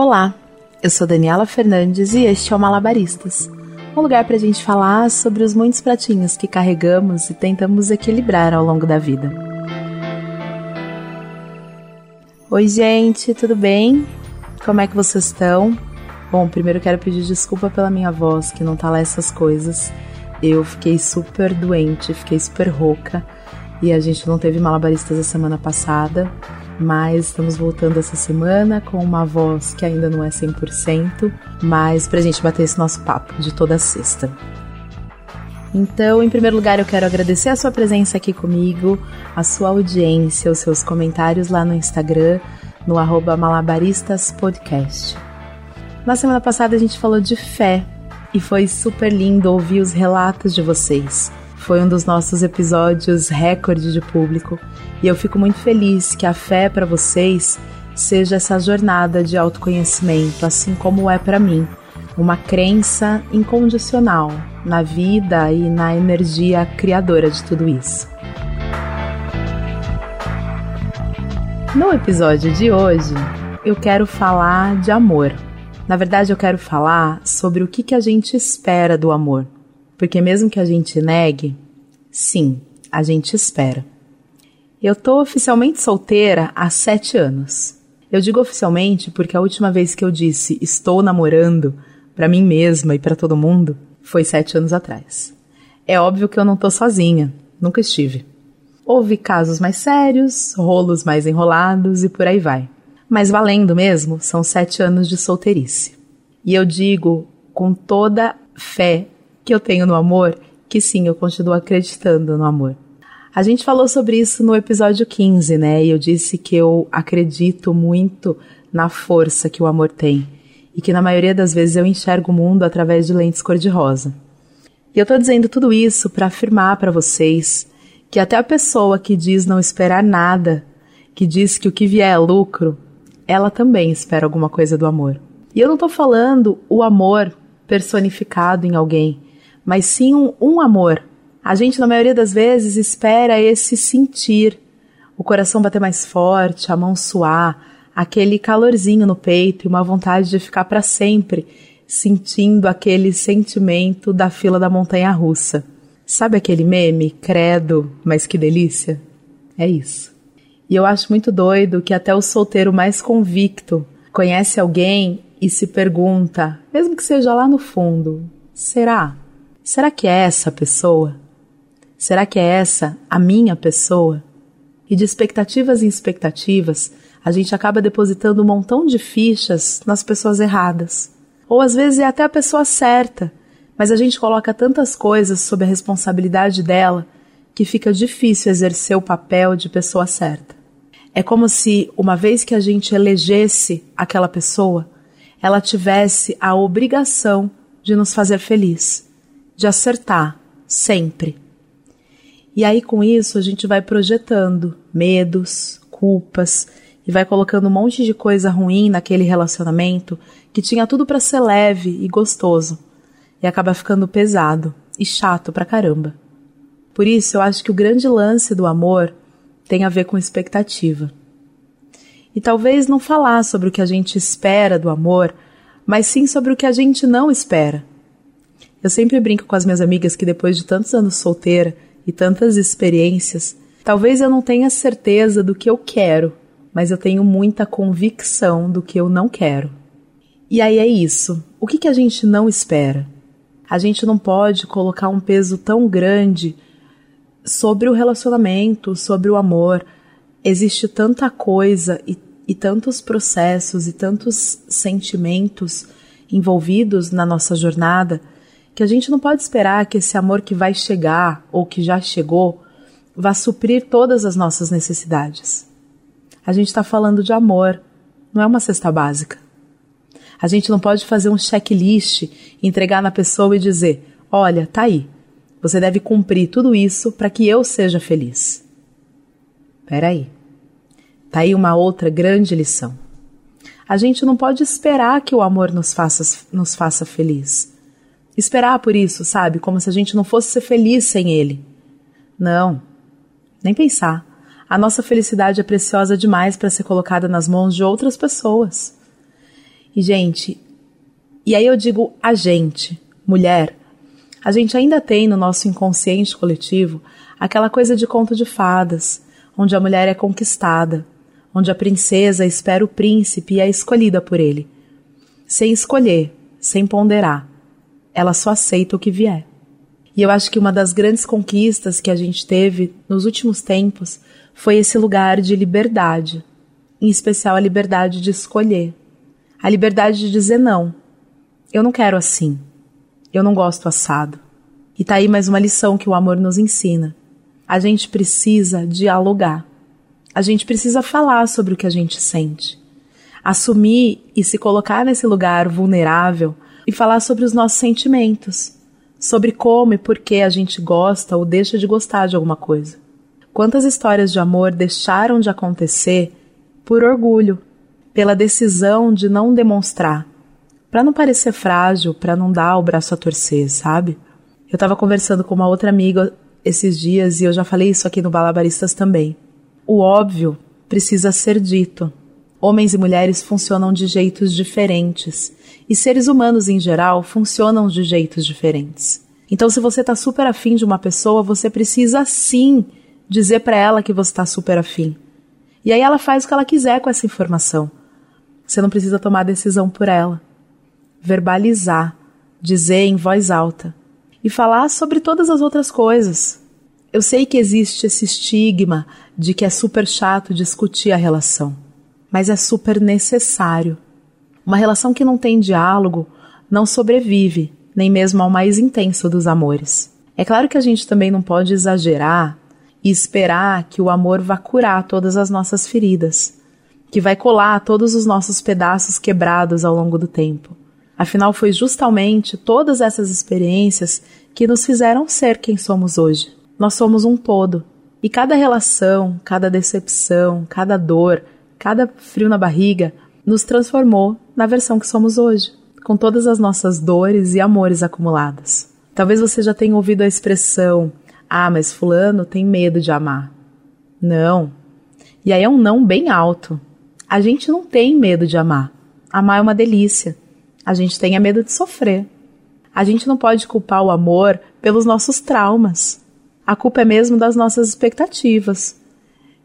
Olá, eu sou Daniela Fernandes e este é o Malabaristas um lugar para a gente falar sobre os muitos pratinhos que carregamos e tentamos equilibrar ao longo da vida. Oi, gente, tudo bem? Como é que vocês estão? Bom, primeiro quero pedir desculpa pela minha voz, que não tá lá essas coisas. Eu fiquei super doente, fiquei super rouca e a gente não teve malabaristas a semana passada mas estamos voltando essa semana com uma voz que ainda não é 100%, mas pra gente bater esse nosso papo de toda sexta. Então, em primeiro lugar, eu quero agradecer a sua presença aqui comigo, a sua audiência, os seus comentários lá no Instagram, no malabaristaspodcast. Na semana passada a gente falou de fé e foi super lindo ouvir os relatos de vocês. Foi um dos nossos episódios recorde de público e eu fico muito feliz que a fé para vocês seja essa jornada de autoconhecimento, assim como é para mim, uma crença incondicional na vida e na energia criadora de tudo isso. No episódio de hoje, eu quero falar de amor. Na verdade, eu quero falar sobre o que, que a gente espera do amor. Porque mesmo que a gente negue, sim, a gente espera. Eu tô oficialmente solteira há sete anos. Eu digo oficialmente porque a última vez que eu disse estou namorando para mim mesma e para todo mundo foi sete anos atrás. É óbvio que eu não tô sozinha, nunca estive. Houve casos mais sérios, rolos mais enrolados e por aí vai. Mas valendo mesmo, são sete anos de solteirice. E eu digo com toda fé que eu tenho no amor, que sim, eu continuo acreditando no amor. A gente falou sobre isso no episódio 15, né? E eu disse que eu acredito muito na força que o amor tem e que na maioria das vezes eu enxergo o mundo através de lentes cor-de-rosa. E eu tô dizendo tudo isso para afirmar para vocês que até a pessoa que diz não esperar nada, que diz que o que vier é lucro, ela também espera alguma coisa do amor. E eu não tô falando o amor personificado em alguém, mas sim um, um amor. A gente, na maioria das vezes, espera esse sentir, o coração bater mais forte, a mão suar, aquele calorzinho no peito e uma vontade de ficar para sempre sentindo aquele sentimento da fila da montanha russa. Sabe aquele meme, credo, mas que delícia? É isso. E eu acho muito doido que até o solteiro mais convicto conhece alguém e se pergunta, mesmo que seja lá no fundo, será? Será que é essa a pessoa? Será que é essa a minha pessoa? E de expectativas em expectativas, a gente acaba depositando um montão de fichas nas pessoas erradas. Ou às vezes é até a pessoa certa, mas a gente coloca tantas coisas sob a responsabilidade dela que fica difícil exercer o papel de pessoa certa. É como se, uma vez que a gente elegesse aquela pessoa, ela tivesse a obrigação de nos fazer feliz de acertar, sempre. E aí com isso a gente vai projetando medos, culpas e vai colocando um monte de coisa ruim naquele relacionamento que tinha tudo para ser leve e gostoso e acaba ficando pesado e chato pra caramba. Por isso eu acho que o grande lance do amor tem a ver com expectativa. E talvez não falar sobre o que a gente espera do amor, mas sim sobre o que a gente não espera eu sempre brinco com as minhas amigas que depois de tantos anos solteira e tantas experiências, talvez eu não tenha certeza do que eu quero, mas eu tenho muita convicção do que eu não quero. E aí é isso. O que, que a gente não espera? A gente não pode colocar um peso tão grande sobre o relacionamento, sobre o amor. Existe tanta coisa e, e tantos processos e tantos sentimentos envolvidos na nossa jornada que a gente não pode esperar que esse amor que vai chegar ou que já chegou vá suprir todas as nossas necessidades. A gente está falando de amor, não é uma cesta básica. A gente não pode fazer um checklist, entregar na pessoa e dizer: olha, tá aí, você deve cumprir tudo isso para que eu seja feliz. Peraí. Tá aí uma outra grande lição. A gente não pode esperar que o amor nos faça, nos faça feliz esperar por isso, sabe? Como se a gente não fosse ser feliz sem ele. Não, nem pensar. A nossa felicidade é preciosa demais para ser colocada nas mãos de outras pessoas. E, gente, e aí eu digo a gente, mulher, a gente ainda tem no nosso inconsciente coletivo aquela coisa de conto de fadas, onde a mulher é conquistada, onde a princesa espera o príncipe e é escolhida por ele. Sem escolher, sem ponderar, ela só aceita o que vier. E eu acho que uma das grandes conquistas que a gente teve nos últimos tempos foi esse lugar de liberdade, em especial a liberdade de escolher, a liberdade de dizer não. Eu não quero assim. Eu não gosto assado. E tá aí mais uma lição que o amor nos ensina. A gente precisa dialogar. A gente precisa falar sobre o que a gente sente. Assumir e se colocar nesse lugar vulnerável e falar sobre os nossos sentimentos sobre como e por que a gente gosta ou deixa de gostar de alguma coisa. Quantas histórias de amor deixaram de acontecer por orgulho, pela decisão de não demonstrar, para não parecer frágil, para não dar o braço a torcer, sabe? Eu estava conversando com uma outra amiga esses dias e eu já falei isso aqui no Balabaristas também. O óbvio precisa ser dito. Homens e mulheres funcionam de jeitos diferentes e seres humanos em geral funcionam de jeitos diferentes. Então, se você está super afim de uma pessoa, você precisa sim dizer para ela que você está super afim. E aí ela faz o que ela quiser com essa informação. Você não precisa tomar decisão por ela. Verbalizar, dizer em voz alta e falar sobre todas as outras coisas. Eu sei que existe esse estigma de que é super chato discutir a relação, mas é super necessário. Uma relação que não tem diálogo não sobrevive, nem mesmo ao mais intenso dos amores. É claro que a gente também não pode exagerar e esperar que o amor vá curar todas as nossas feridas, que vai colar todos os nossos pedaços quebrados ao longo do tempo. Afinal, foi justamente todas essas experiências que nos fizeram ser quem somos hoje. Nós somos um todo. E cada relação, cada decepção, cada dor, cada frio na barriga nos transformou na versão que somos hoje, com todas as nossas dores e amores acumuladas. Talvez você já tenha ouvido a expressão: ah, mas Fulano tem medo de amar. Não. E aí é um não bem alto. A gente não tem medo de amar. Amar é uma delícia. A gente tem medo de sofrer. A gente não pode culpar o amor pelos nossos traumas. A culpa é mesmo das nossas expectativas.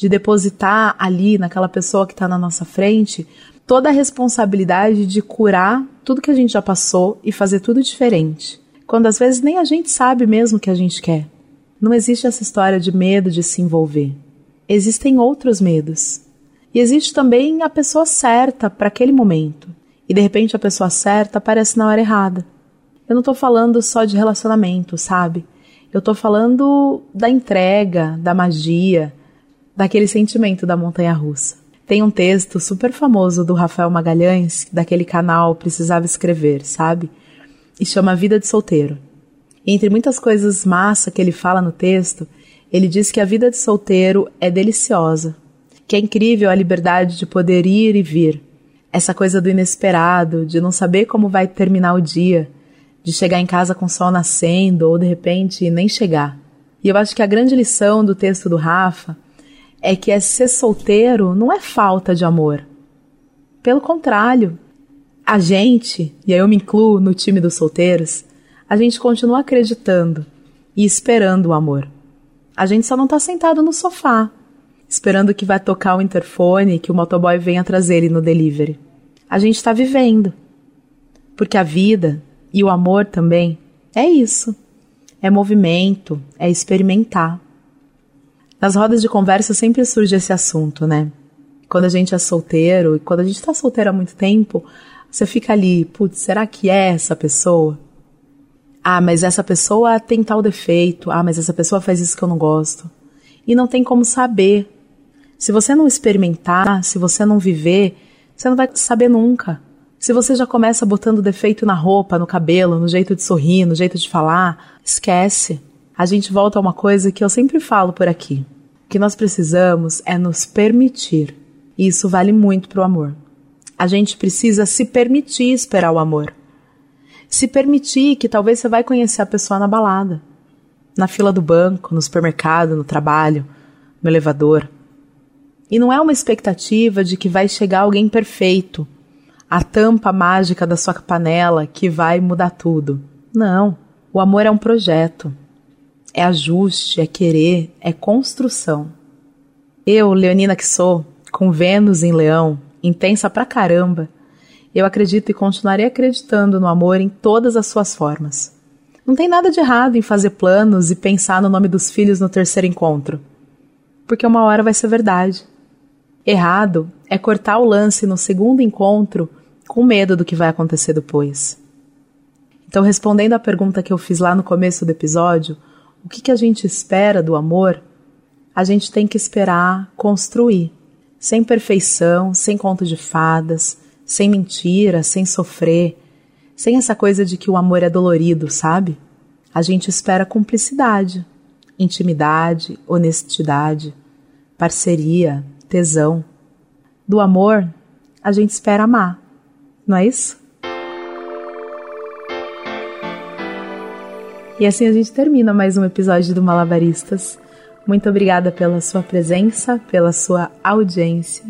De depositar ali naquela pessoa que está na nossa frente toda a responsabilidade de curar tudo que a gente já passou e fazer tudo diferente. Quando às vezes nem a gente sabe mesmo o que a gente quer. Não existe essa história de medo de se envolver. Existem outros medos. E existe também a pessoa certa para aquele momento. E de repente a pessoa certa aparece na hora errada. Eu não estou falando só de relacionamento, sabe? Eu estou falando da entrega, da magia, daquele sentimento da montanha russa. Tem um texto super famoso do Rafael Magalhães, daquele canal Precisava Escrever, sabe? E chama Vida de Solteiro. Entre muitas coisas massa que ele fala no texto, ele diz que a vida de solteiro é deliciosa, que é incrível a liberdade de poder ir e vir, essa coisa do inesperado, de não saber como vai terminar o dia, de chegar em casa com o sol nascendo ou de repente nem chegar. E eu acho que a grande lição do texto do Rafa é que é ser solteiro não é falta de amor. Pelo contrário, a gente, e aí eu me incluo no time dos solteiros, a gente continua acreditando e esperando o amor. A gente só não está sentado no sofá, esperando que vai tocar o interfone que o motoboy venha trazer ele no delivery. A gente está vivendo. Porque a vida e o amor também é isso. É movimento, é experimentar. Nas rodas de conversa sempre surge esse assunto, né? Quando a gente é solteiro e quando a gente tá solteiro há muito tempo, você fica ali, putz, será que é essa pessoa? Ah, mas essa pessoa tem tal defeito. Ah, mas essa pessoa faz isso que eu não gosto. E não tem como saber. Se você não experimentar, se você não viver, você não vai saber nunca. Se você já começa botando defeito na roupa, no cabelo, no jeito de sorrir, no jeito de falar, esquece a gente volta a uma coisa que eu sempre falo por aqui. O que nós precisamos é nos permitir. E isso vale muito para o amor. A gente precisa se permitir esperar o amor. Se permitir que talvez você vai conhecer a pessoa na balada, na fila do banco, no supermercado, no trabalho, no elevador. E não é uma expectativa de que vai chegar alguém perfeito, a tampa mágica da sua panela que vai mudar tudo. Não. O amor é um projeto. É ajuste, é querer, é construção. Eu, Leonina que sou, com Vênus em Leão, intensa pra caramba, eu acredito e continuarei acreditando no amor em todas as suas formas. Não tem nada de errado em fazer planos e pensar no nome dos filhos no terceiro encontro, porque uma hora vai ser verdade. Errado é cortar o lance no segundo encontro com medo do que vai acontecer depois. Então, respondendo à pergunta que eu fiz lá no começo do episódio, o que, que a gente espera do amor? A gente tem que esperar construir, sem perfeição, sem conto de fadas, sem mentira, sem sofrer, sem essa coisa de que o amor é dolorido, sabe? A gente espera cumplicidade, intimidade, honestidade, parceria, tesão. Do amor, a gente espera amar, não é isso? E assim a gente termina mais um episódio do Malabaristas. Muito obrigada pela sua presença, pela sua audiência.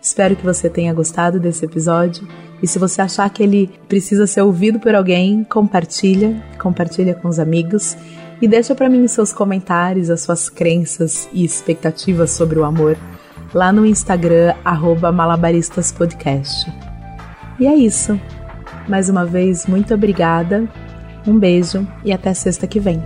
Espero que você tenha gostado desse episódio. E se você achar que ele precisa ser ouvido por alguém, compartilha, compartilha com os amigos e deixa para mim seus comentários, as suas crenças e expectativas sobre o amor lá no Instagram @malabaristaspodcast. E é isso. Mais uma vez, muito obrigada. Um beijo e até sexta que vem.